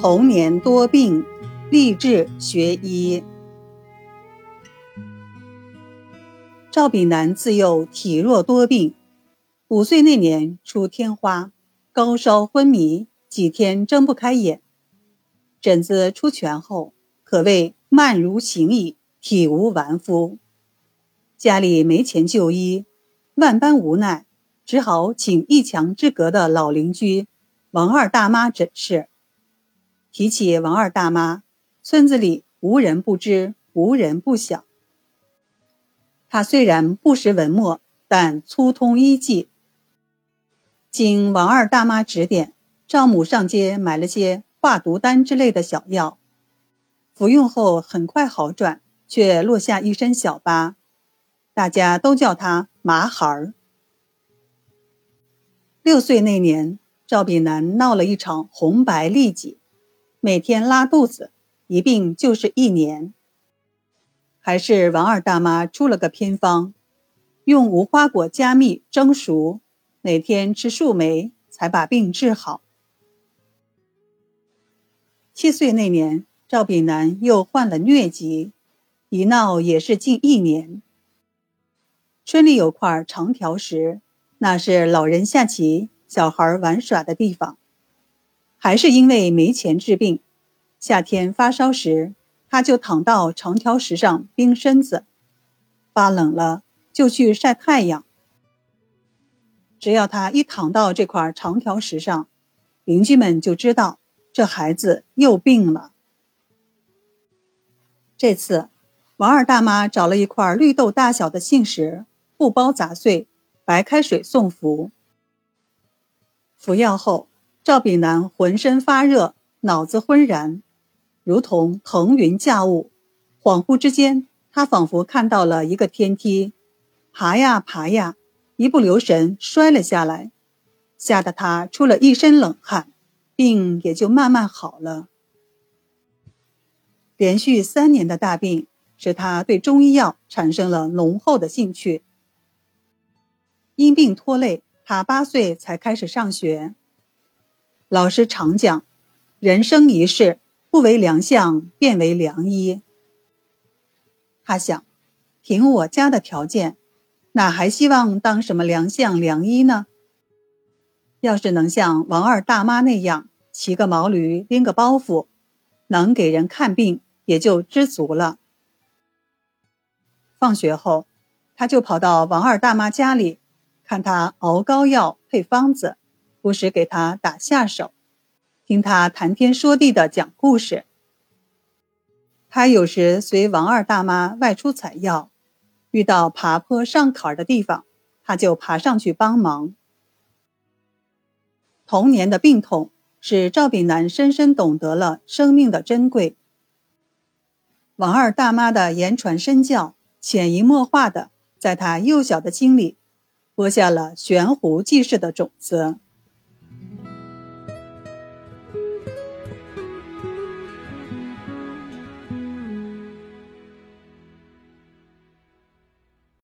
童年多病，立志学医。赵炳南自幼体弱多病，五岁那年出天花，高烧昏迷，几天睁不开眼。疹子出全后，可谓慢如行蚁，体无完肤。家里没钱就医，万般无奈，只好请一墙之隔的老邻居王二大妈诊视。提起王二大妈，村子里无人不知，无人不晓。她虽然不识文墨，但粗通医技。经王二大妈指点，赵母上街买了些化毒丹之类的小药，服用后很快好转，却落下一身小疤，大家都叫他麻孩儿。六岁那年，赵炳南闹了一场红白痢疾。每天拉肚子，一病就是一年。还是王二大妈出了个偏方，用无花果加蜜蒸熟，每天吃数枚，才把病治好。七岁那年，赵炳南又患了疟疾，一闹也是近一年。村里有块长条石，那是老人下棋、小孩玩耍的地方。还是因为没钱治病，夏天发烧时，他就躺到长条石上冰身子；发冷了就去晒太阳。只要他一躺到这块长条石上，邻居们就知道这孩子又病了。这次，王二大妈找了一块绿豆大小的杏石，不包砸碎，白开水送服。服药后。赵炳南浑身发热，脑子昏然，如同腾云驾雾。恍惚之间，他仿佛看到了一个天梯，爬呀爬呀，一不留神摔了下来，吓得他出了一身冷汗，病也就慢慢好了。连续三年的大病，使他对中医药产生了浓厚的兴趣。因病拖累，他八岁才开始上学。老师常讲：“人生一世，不为良相，便为良医。”他想，凭我家的条件，哪还希望当什么良相良医呢？要是能像王二大妈那样骑个毛驴，拎个包袱，能给人看病，也就知足了。放学后，他就跑到王二大妈家里，看她熬膏药、配方子。不时给他打下手，听他谈天说地的讲故事。他有时随王二大妈外出采药，遇到爬坡上坎儿的地方，他就爬上去帮忙。童年的病痛使赵炳南深深懂得了生命的珍贵。王二大妈的言传身教，潜移默化的在他幼小的心里播下了悬壶济世的种子。